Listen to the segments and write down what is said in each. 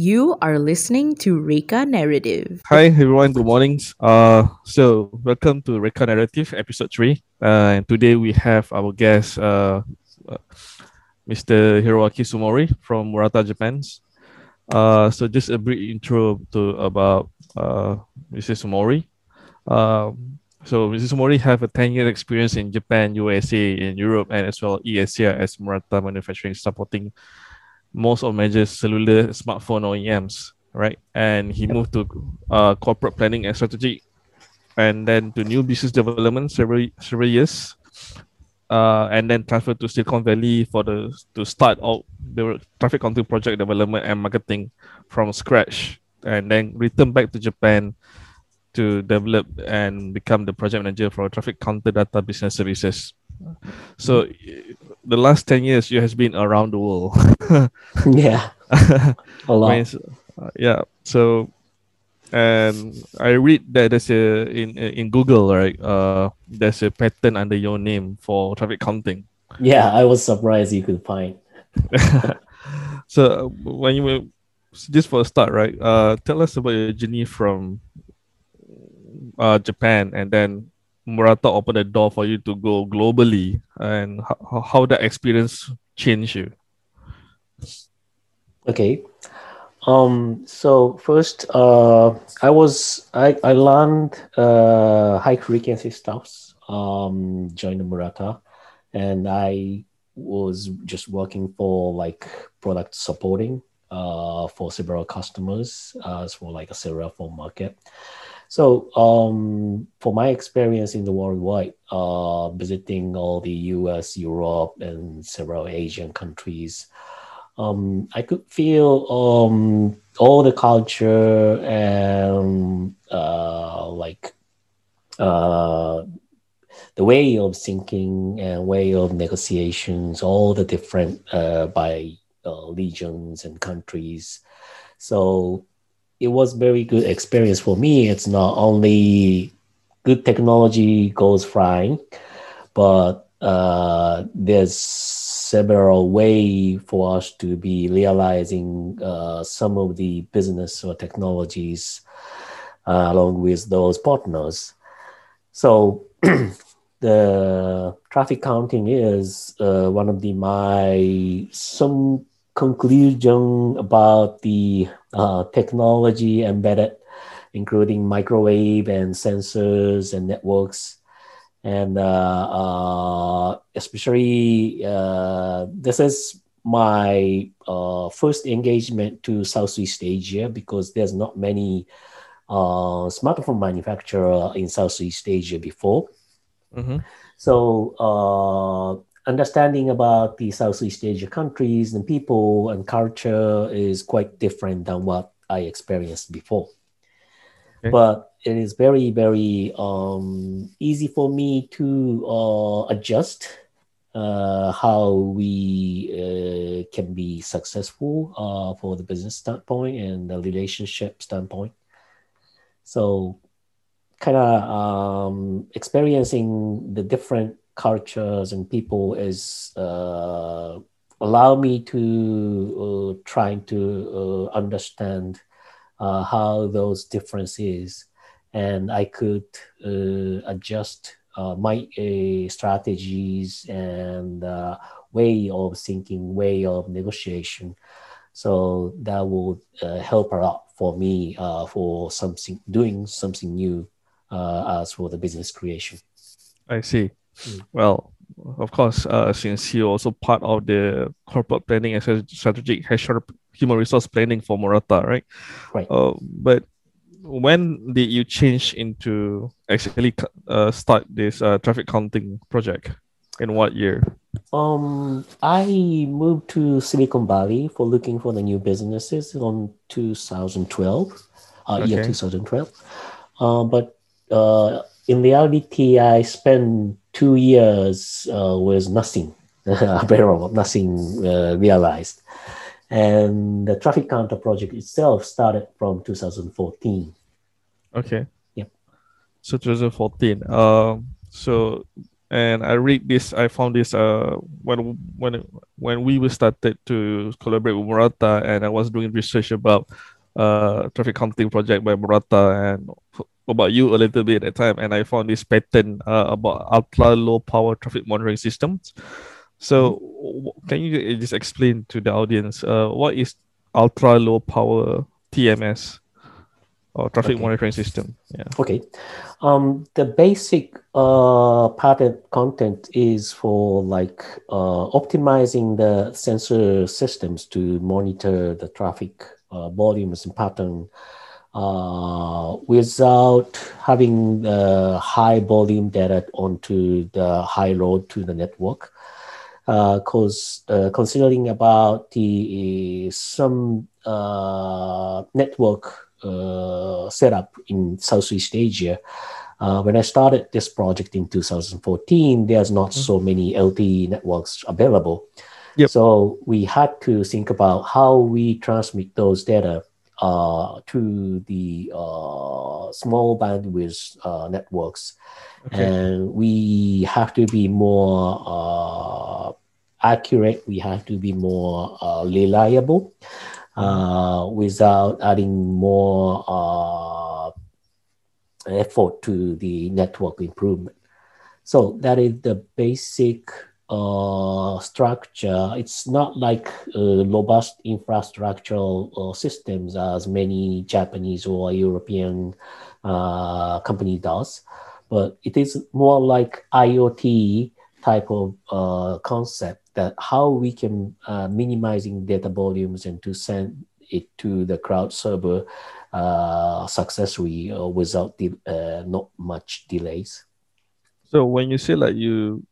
You are listening to Reka Narrative. Hi everyone, good mornings. Uh, so welcome to Reka Narrative episode three. Uh, and today we have our guest, uh, uh Mr. Hiroaki Sumori from Murata Japan. Uh, so just a brief intro to about uh, Mr. Sumori. Um, so Mr. Sumori have a 10 year experience in Japan, USA, in Europe, and as well ESEA as Murata Manufacturing supporting most of major cellular smartphone OEMs, right? And he moved to uh, corporate planning and strategy, and then to new business development several several years, uh, and then transferred to Silicon Valley for the to start out the traffic counting project development and marketing from scratch, and then return back to Japan to develop and become the project manager for traffic counter data business services. So the last 10 years you has been around the world. yeah. a lot. uh, yeah. So and I read that there's a in in Google, right? Uh there's a patent under your name for traffic counting. Yeah, I was surprised you could find. so when you were just for a start, right? Uh tell us about your journey from uh Japan and then Murata opened the door for you to go globally and how, how that experience changed you? Okay. Um, so first, uh, I was I, I learned uh, high frequency stuffs. Um, joined Murata, and I was just working for like product supporting uh, for several customers uh, for like a phone market. So, um, for my experience in the worldwide, uh, visiting all the US, Europe, and several Asian countries, um, I could feel um, all the culture and uh, like uh, the way of thinking and way of negotiations, all the different uh, by uh, regions and countries. So it was very good experience for me. It's not only good technology goes flying, but uh, there's several way for us to be realizing uh, some of the business or technologies uh, along with those partners. So the traffic counting is uh, one of the my some conclusion about the uh, technology embedded, including microwave and sensors and networks. And uh, uh, especially, uh, this is my uh, first engagement to Southeast Asia because there's not many uh, smartphone manufacturer in Southeast Asia before. Mm-hmm. So understanding about the Southeast Asia countries and people and culture is quite different than what I experienced before. Okay. But it is very, very um, easy for me to uh, adjust uh, how we uh, can be successful uh, for the business standpoint and the relationship standpoint. So, kind of um, experiencing the different cultures and people is uh, allow me to uh, trying to uh, understand uh, how those differences and I could uh, adjust uh, my strategies and way of thinking, way of negotiation. So that will help a lot for me for something doing something new as for the business creation. I see. Mm. Well, of course, uh, since you're also part of the corporate planning and strategic human resource planning for Murata, right? Right. Uh, but when did you change into actually uh, start this uh, traffic counting project? In what year? Um, I moved to Silicon Valley for looking for the new businesses on 2012, uh, okay. year 2012. Uh, but uh, in reality, I spent two years uh, with nothing, barrel, nothing uh, realized. And the traffic counter project itself started from 2014. Okay. Yeah. So 2014. Um, so and I read this. I found this uh when when when we were started to collaborate with Murata, and I was doing research about uh traffic counting project by Murata and about you a little bit at time, and I found this patent uh, about ultra low power traffic monitoring systems. So, mm-hmm. can you just explain to the audience uh, what is ultra low power TMS? or traffic okay. monitoring system. Yeah. Okay. Um, the basic uh, pattern content is for like uh, optimizing the sensor systems to monitor the traffic uh, volumes and pattern uh, without having the high volume data onto the high load to the network. Because uh, uh, considering about the some network uh, set in Southeast Asia. Uh, when I started this project in 2014, there's not mm-hmm. so many LTE networks available. Yep. So we had to think about how we transmit those data uh, to the uh, small bandwidth uh, networks. Okay. And we have to be more uh, accurate, we have to be more reliable uh, without adding more uh, effort to the network improvement. So that is the basic uh, structure. It's not like uh, robust infrastructural uh, systems as many Japanese or European uh, company does, but it is more like IoT type of uh, concept that how we can uh, minimizing data volumes and to send it to the cloud server uh, successfully without not much delays. So when you say like you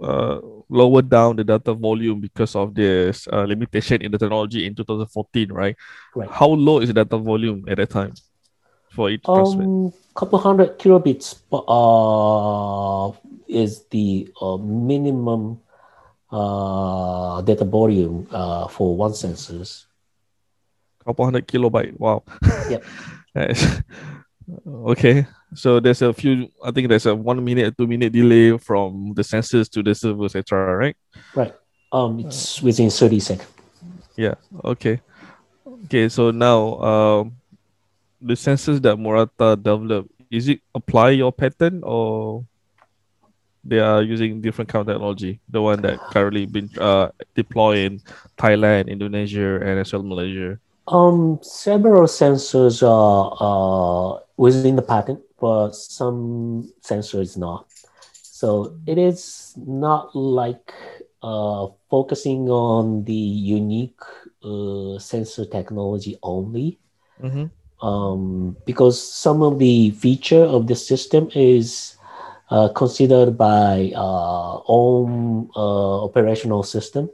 uh, lower down the data volume because of this uh, limitation in the technology in 2014, right? Right. How low is the data volume at that time for each transmit? Um, couple hundred kilobits uh, is the uh, minimum uh, data volume uh, for one sensors. Couple hundred kilobyte. Wow. Yep. okay. So there's a few. I think there's a one minute, two minute delay from the sensors to the server, etc. Right? Right. Um, it's within thirty seconds. Yeah. Okay. Okay. So now, um, the sensors that Murata developed, is it apply your pattern or they are using different kind of technology. The one that currently been uh, deployed in Thailand, Indonesia, and as well Malaysia. Um, several sensors are uh, within the patent, but some sensor is not. So it is not like uh, focusing on the unique uh, sensor technology only. Mm-hmm. Um, because some of the feature of the system is uh, considered by uh, own uh, operational system.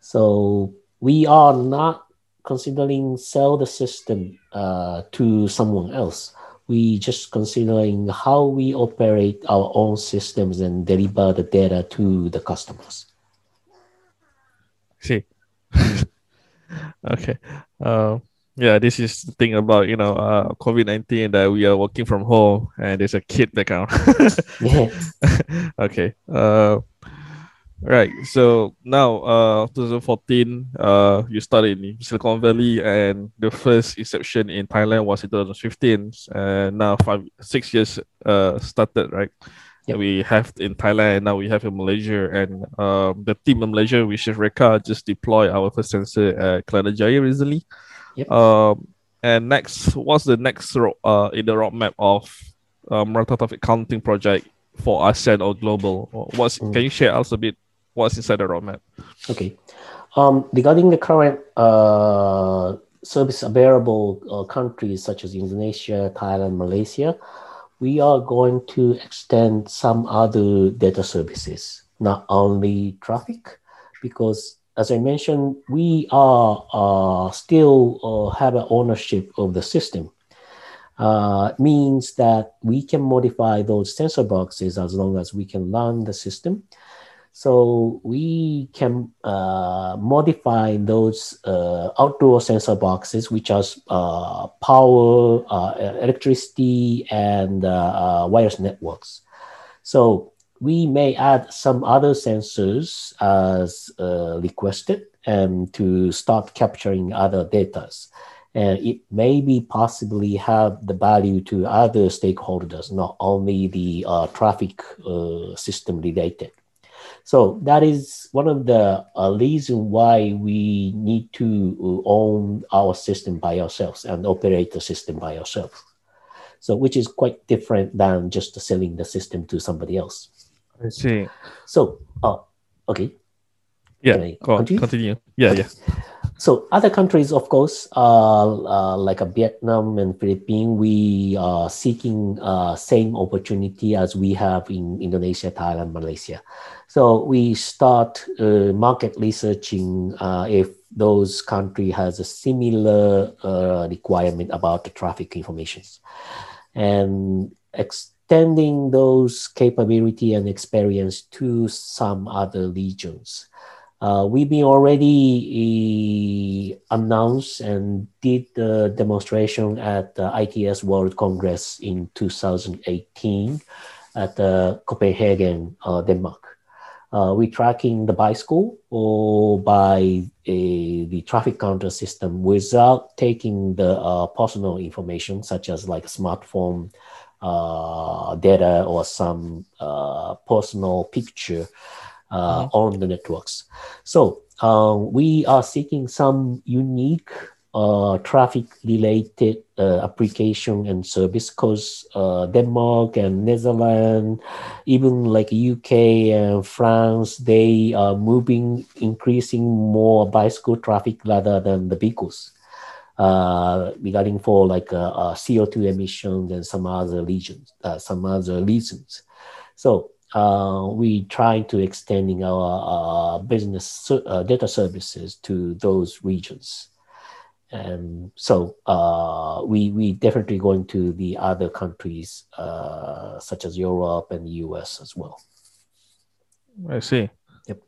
So we are not considering sell the system uh, to someone else. We just considering how we operate our own systems and deliver the data to the customers. See. okay. Uh, yeah, this is the thing about you know uh, COVID nineteen that we are working from home and there's a kid background. yeah. okay. Uh, right. So now, uh, 2014, uh, you started in Silicon Valley, and the first inception in Thailand was in 2015. And now five, six years uh started right. Yep. We have in Thailand and now we have in Malaysia and um, the team in Malaysia, which is Reka, just deployed our first sensor at Kelana Jaya recently. Yep. Um, and next, what's the next uh, in the roadmap of um, Murata Traffic Counting project for ASEAN or global? What's mm. can you share us a bit what's inside the roadmap? Okay. Um, regarding the current uh, service available uh, countries such as Indonesia, Thailand, Malaysia, we are going to extend some other data services, not only traffic, because as I mentioned, we are uh, still uh, have an ownership of the system. Uh, means that we can modify those sensor boxes as long as we can run the system. So we can uh, modify those uh, outdoor sensor boxes, which are uh, power, electricity, and wireless networks. So we may add some other sensors as uh, requested and to start capturing other data. And it may be possibly have the value to other stakeholders, not only the uh, traffic uh, system related. So that is one of the uh, reason why we need to uh, own our system by ourselves and operate the system by ourselves. So which is quite different than just selling the system to somebody else. I see. So, uh, okay. Yeah, go on, continue? continue. Yeah, yeah. So other countries, of course, uh, uh, like uh, Vietnam and Philippines, we are seeking uh, same opportunity as we have in Indonesia, Thailand, Malaysia. So we start uh, market researching uh, if those country has a similar uh, requirement about the traffic informations, and extending those capability and experience to some other regions. Uh, we've been already uh, announced and did the demonstration at the ITS World Congress in 2018 at uh, Copenhagen, uh, Denmark. Uh, we're tracking the bicycle or by a, the traffic counter system without taking the uh, personal information, such as like smartphone uh, data or some uh, personal picture uh, on the networks. So um, we are seeking some unique uh, traffic related uh, application and service because uh, Denmark and Netherlands, even like UK and France, they are moving, increasing more bicycle traffic rather than the vehicles. Uh, regarding for like uh, uh, CO2 emissions and some other regions, some other reasons. So uh, we try to extending our uh, business uh, data services to those regions. And so uh, we we definitely going to the other countries uh, such as Europe and the US as well. I see. Yep.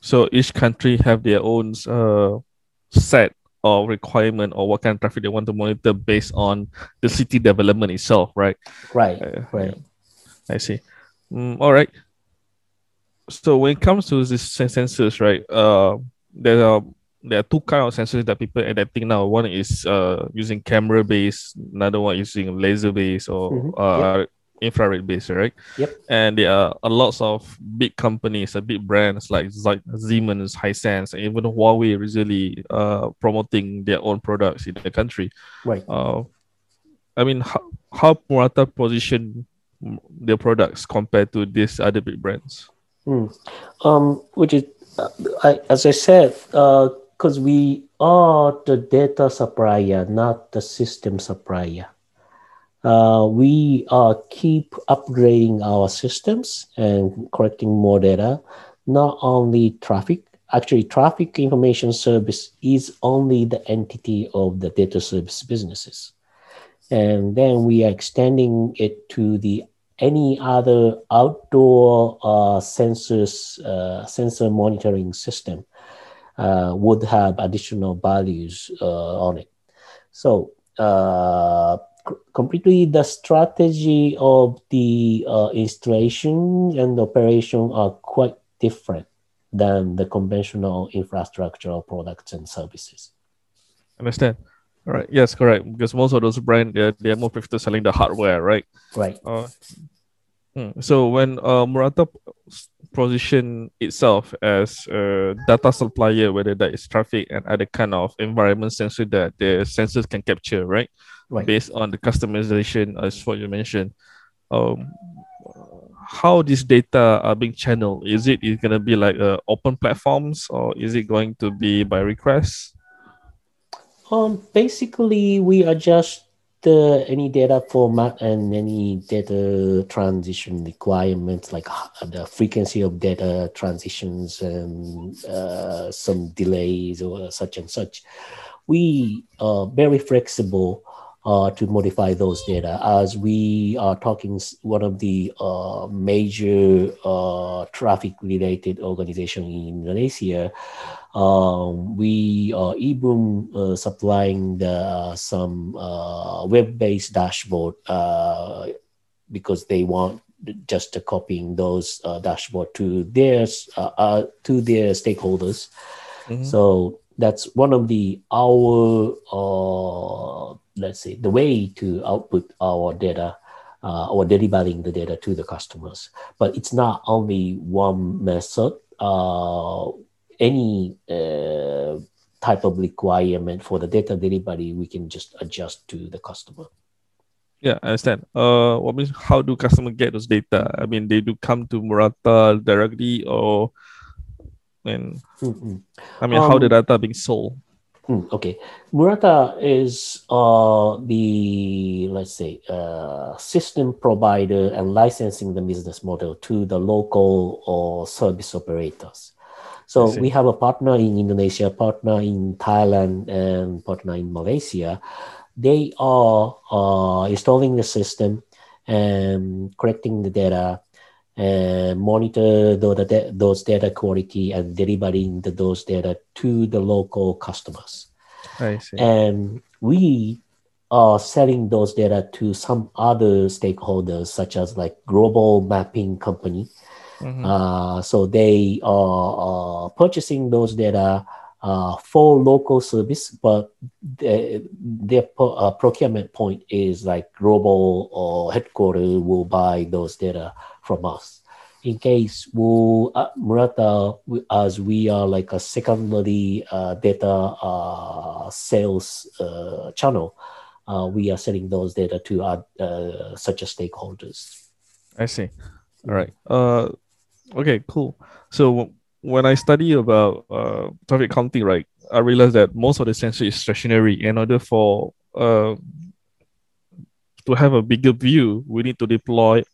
So each country have their own uh, set of requirement or what kind of traffic they want to monitor based on the city development itself, right? Right, Uh, right. I see. Mm, all right. So when it comes to these sensors, right? Uh, there are there are two kind of sensors that people adapting now. One is uh using camera based, another one using laser based or Mhm, uh infrared based, right? Yep. And there are a lots of big companies, uh, big brands like Siemens, Hisense, and even Huawei recently uh promoting their own products in the country. Right. Uh, I mean, how, how Murata position their products compared to these other big brands? Mm. Um, which is, uh, I, as I said, because we are the data supplier, not the system supplier. Uh, we uh, keep upgrading our systems and collecting more data, not only traffic. Actually, traffic information service is only the entity of the data service businesses. And then we are extending it to the any other outdoor uh, sensors, uh, sensor monitoring system uh, would have additional values uh, on it. So uh, completely the strategy of the uh, installation and operation are quite different than the conventional infrastructural products and services. Understand? All right. Yes, correct. Because most of those brands, they're, they're more prefer to selling the hardware, right? Right. Uh, hmm. So when uh, Murata position itself as a data supplier, whether that is traffic and other kind of environment sensor that the sensors can capture, right? Right. Based on the customization, as what you mentioned. Um, how this data are being channeled? Is it is gonna be like uh, open platforms or is it going to be by request? Um, basically, we adjust the any data format and any data transition requirements, like the frequency of data transitions and uh, some delays or such and such. We are very flexible uh, to modify those data as we are talking one of the uh, major uh, traffic related organization in Indonesia um, we are even uh, supplying the, uh, some uh, web-based dashboard uh, because they want just copying those uh, dashboard to their to their stakeholders. Mm-hmm. So that's one of the our uh, let's say the way to output our data uh, or delivering the data to the customers. But it's not only one method. Uh, any uh, type of requirement for the data delivery, we can just adjust to the customer. Yeah, I understand. Uh, what means how do customer get those data? I mean, they do come to Murata directly, or and mm-hmm. I mean, um, how the data being sold? Hmm, okay, Murata is uh, the let's say uh, system provider and licensing the business model to the local or service operators. So we have a partner in Indonesia, partner in Thailand, and partner in Malaysia. They are uh, installing the system and collecting the data and monitor the, those data quality and delivering the, those data to the local customers. I see. And we are selling those data to some other stakeholders, such as like global mapping company. Mm-hmm. Uh, so they are uh, purchasing those data uh, for local service, but the, their uh, procurement point is like global or headquarters will buy those data from us. In case we uh, Murata, as we are like a secondary uh, data uh, sales uh, channel, we are selling those data to uh, such as stakeholders. I see. All right. Okay, cool. So when I study about uh, traffic counting, right, I realized that most of the sensor is stationary. In order for uh, to have a bigger view, we need to deploy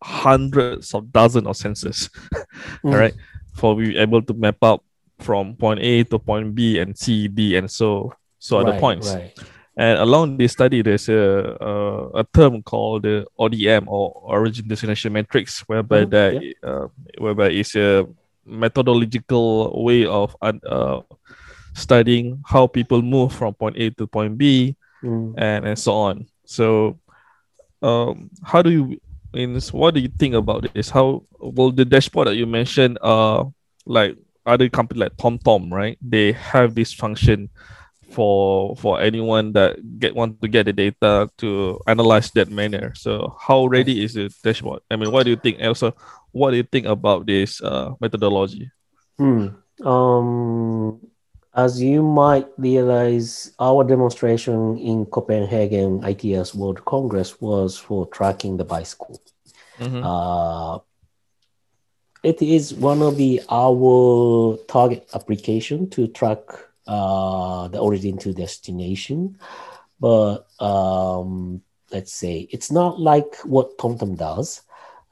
hundreds of dozens of sensors, mm. all right, for be able to map out from point A to point B and C, D, and so so right, other points. Right. And along this study, there's a, a, a term called the ODM or Origin Destination Matrix, whereby mm, that yeah. uh, whereby it's a methodological way of uh, studying how people move from point A to point B, mm. and and so on. So, um, how do you in what do you think about this? How well the dashboard that you mentioned, uh, like other companies like TomTom, right? They have this function for for anyone that get want to get the data to analyze that manner. So how ready is the dashboard? I mean, what do you think? Also, what do you think about this uh, methodology? Hmm. Um, as you might realize, our demonstration in Copenhagen ITS World Congress was for tracking the bicycle. Mm-hmm. Uh, it is one of the our target application to track uh, the origin to destination, but um, let's say it's not like what TomTom does.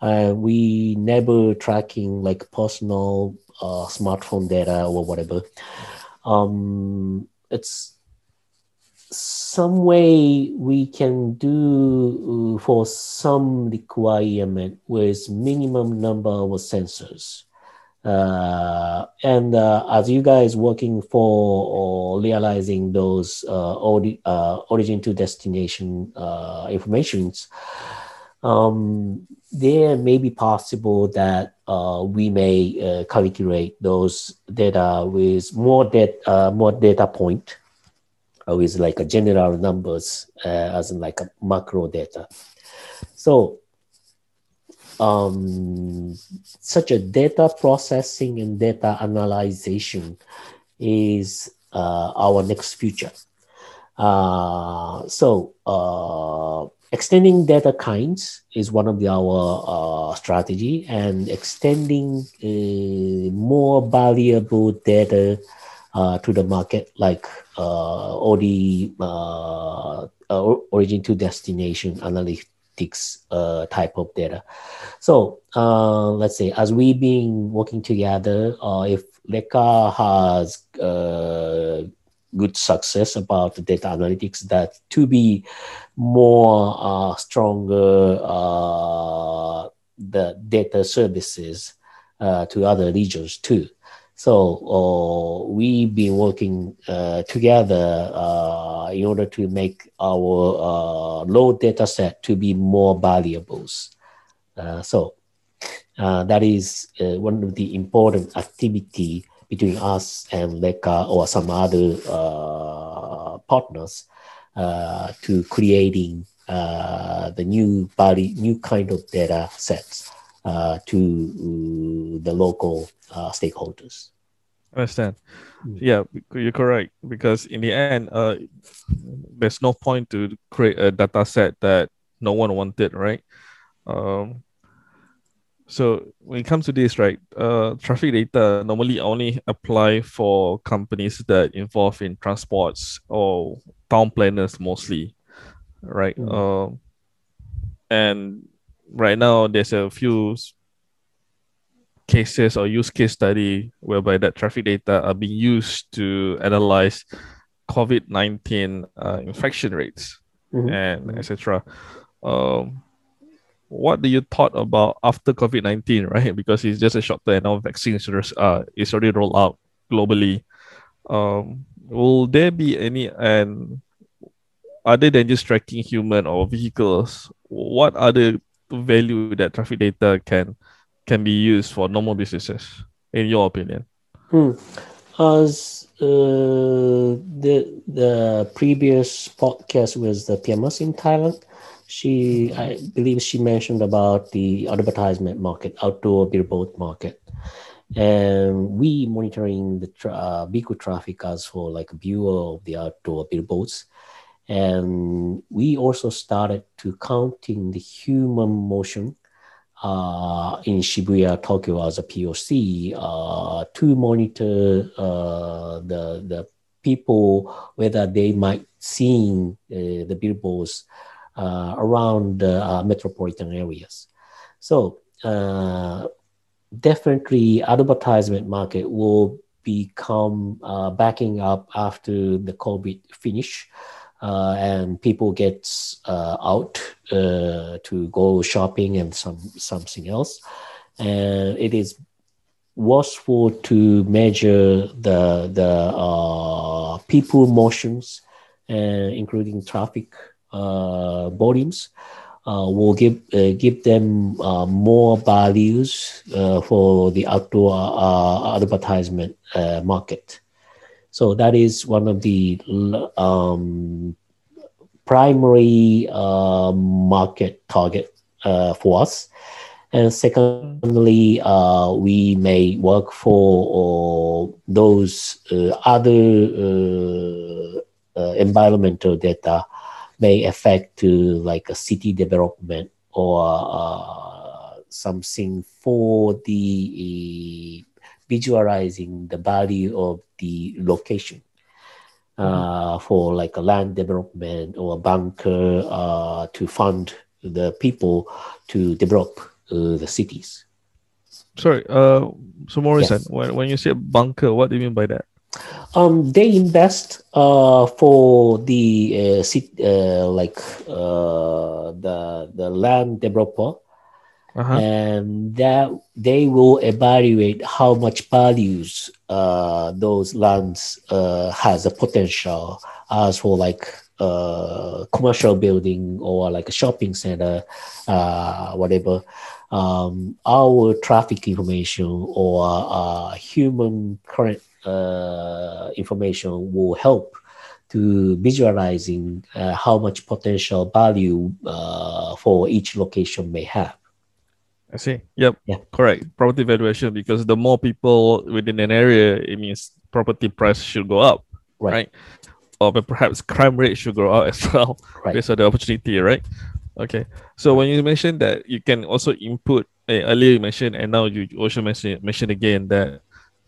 Uh, we never tracking like personal uh, smartphone data or whatever um, it's some way we can do uh, for some requirement with minimum number of sensors. Uh, and uh, as you guys working for or realizing those uh, uh, origin to destination uh, informations, um, there may be possible that uh, we may calculate those data with more data, more data point with like a general numbers as in like a macro data. So um, such a data processing and data analyzation is uh, our next future. so extending data kinds is one of the, our uh, strategy and extending uh, more valuable data uh, to the market like uh, OD uh, uh, origin to destination analytics uh, type of data. So let's say as we've been working together, if Reka has good success about the data analytics that to be more uh, stronger uh, the data services uh, to other regions too. So uh, we've been working uh, together uh, in order to make our low data set to be more valuable. So that is one of the important activity between us and Reka or some other partners to creating uh, the new body, new kind of data sets to the local stakeholders. I understand. Mm. Yeah, you're correct because in the end, uh, there's no point to create a data set that no one wanted, right? Um, so when it comes to this, right, uh, traffic data normally only apply for companies that involve in transports or town planners mostly, right? Mm. Uh, and right now there's a few cases or use case study whereby that traffic data are being used to analyze COVID nineteen uh, infection rates mm-hmm. and etc. Um, what do you thought about after COVID nineteen, right? Because it's just a short term, now vaccines uh, is already rolled out globally. Um, will there be any and other than just tracking human or vehicles, what other value that traffic data can can be used for normal businesses, in your opinion? Hmm. As uh, the the previous podcast was the PMS in Thailand, she I believe she mentioned about the advertisement market, outdoor billboard market, and we monitoring the tra- uh, traffic as for like a viewer of the outdoor billboards, and we also started to counting the human motion uh, in Shibuya, Tokyo, as a POC uh, to monitor uh, the the people whether they might seeing uh, the billboards uh, around the uh, metropolitan areas. So definitely, advertisement market will become backing up after the COVID finish and people get uh, out uh, to go shopping and some something else. And it is useful to measure the the uh, people motions, including traffic uh, volumes. Uh, will give give them more values for the outdoor advertisement market. So that is one of the um, primary uh, market target uh, for us. And secondly, uh, we may work for those uh, other uh, uh, environmental data may affect to like a city development or something for the visualizing the value of the location uh, mm-hmm. for like a land development or a bunker uh, to fund the people to develop uh, the cities. Sorry, uh, Sumori-san, yes. when, when you say bunker, what do you mean by that? Um, they invest uh, for the uh, uh, like uh, the the land developer uh-huh. and that they will evaluate how much values uh, those lands uh, has a potential as for like uh, commercial building or like a shopping center, uh, whatever. Um, our traffic information or uh, human current uh, information will help to visualizing how much potential value for each location may have. I see. Yep. Yeah. Correct. Property valuation because the more people within an area, it means property price should go up, right? right? Or perhaps crime rate should go up as well right. based on the opportunity, right? Okay. So when you mentioned that you can also input eh, earlier you mentioned and now you also mentioned mentioned again that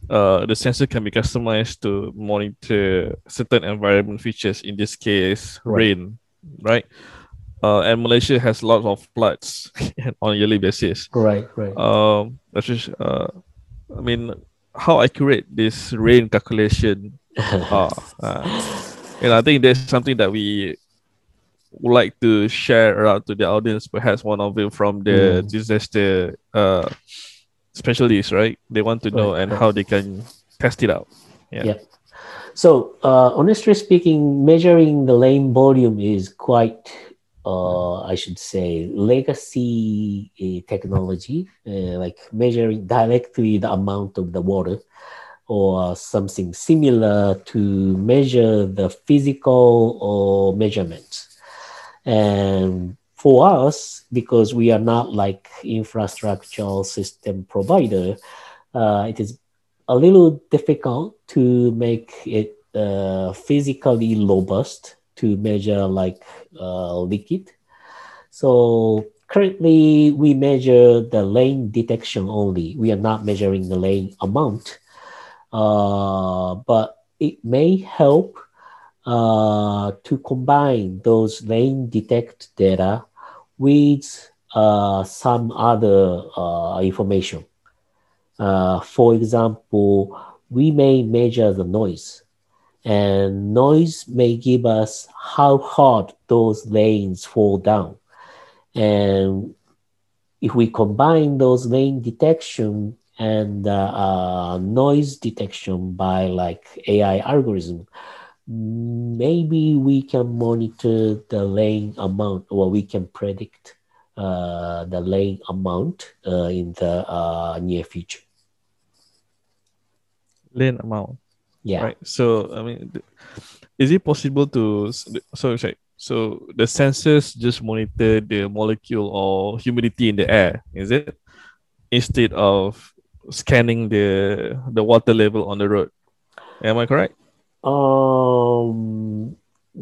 uh, the sensor can be customized to monitor certain environment features. In this case, right. rain, right? Uh, and Malaysia has lots of floods on a yearly basis. Right, right. Um, that's just, uh, I mean, how accurate this rain calculation are. Uh, and I think there's something that we would like to share around to the audience. Perhaps one of them from the mm. disaster uh, specialists, right? They want to know right, and right. how they can test it out. Yeah. yeah. So, uh, honestly speaking, measuring the lane volume is quite uh, I should say, legacy uh, technology, uh, like measuring directly the amount of the water, or something similar to measure the physical or measurements. And for us, because we are not like infrastructural system provider, uh, it is a little difficult to make it uh, physically robust to measure like uh, liquid. So currently we measure the lane detection only. We are not measuring the lane amount, uh, but it may help uh, to combine those lane detect data with uh, some other uh, information. Uh, for example, we may measure the noise and noise may give us how hard those lanes fall down. And if we combine those lane detection and uh, uh, noise detection by like AI algorithm, maybe we can monitor the lane amount or we can predict uh, the lane amount uh, in the uh, near future. Rain amount. Yeah. Right. So I mean, is it possible to so sorry, so the sensors just monitor the molecule or humidity in the air, is it? Instead of scanning the the water level on the road. Am I correct? Um,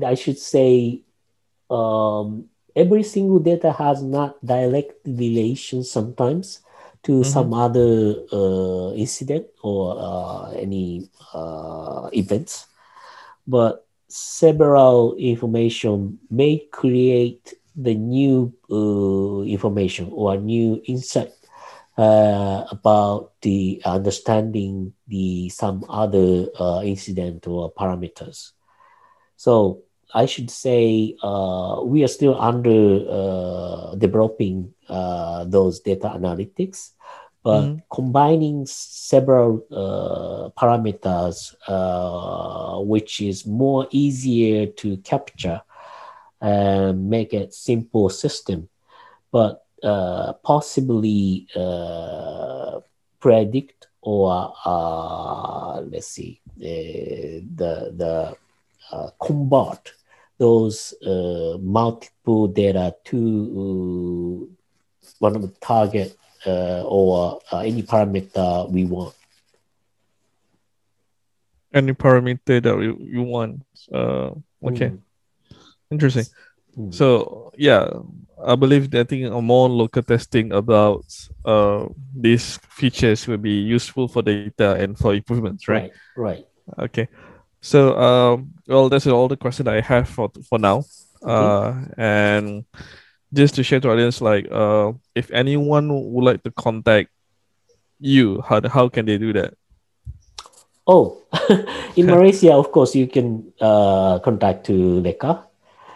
I should say, um, every single data has not direct relation sometimes to mm-hmm. some other uh, incident or uh, any uh, events, but several information may create the new uh, information or new insight uh, about the understanding the some other uh, incident or parameters. So I should say we are still under developing those data analytics but mm-hmm. combining several uh, parameters, uh, which is more easier to capture and make it simple system, but uh, possibly uh, predict or uh, let's see the the uh, convert those multiple data to one of the target or uh, any parameter we want. Any parameter that you, you want. Uh, okay. Mm. Interesting. Mm. So yeah, I believe that I think a more local testing about uh, these features will be useful for data and for improvements, right? Right. right. Okay. So um, well, that's all the question I have for for now. Okay. Uh, and just to share to audience, like uh, if anyone would like to contact you, how how can they do that? Oh, in Malaysia, of course, you can uh, contact to Reka.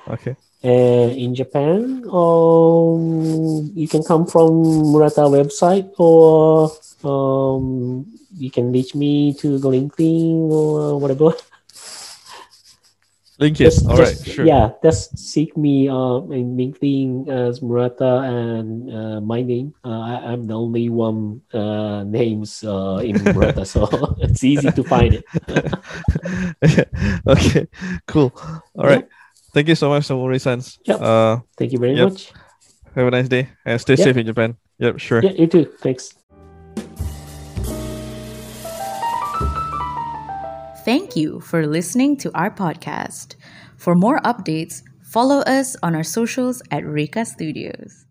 Okay. And in Japan, um, you can come from Murata website or um, you can reach me to the LinkedIn or whatever. LinkedIn. Just, All just, right, sure. Yeah, just seek me uh, in LinkedIn as Murata and uh, my name. Uh, I, am the only one uh, names uh, in Murata, so it's easy to find it. okay, cool. All right. Yeah. Thank you so much, Somori Sans. Yep. Uh, Thank you very yep. much. Have a nice day and stay yep. safe in Japan. Yep, sure. Yeah, you too. Thanks. Thank you for listening to our podcast. For more updates, follow us on our socials at Reka Studios.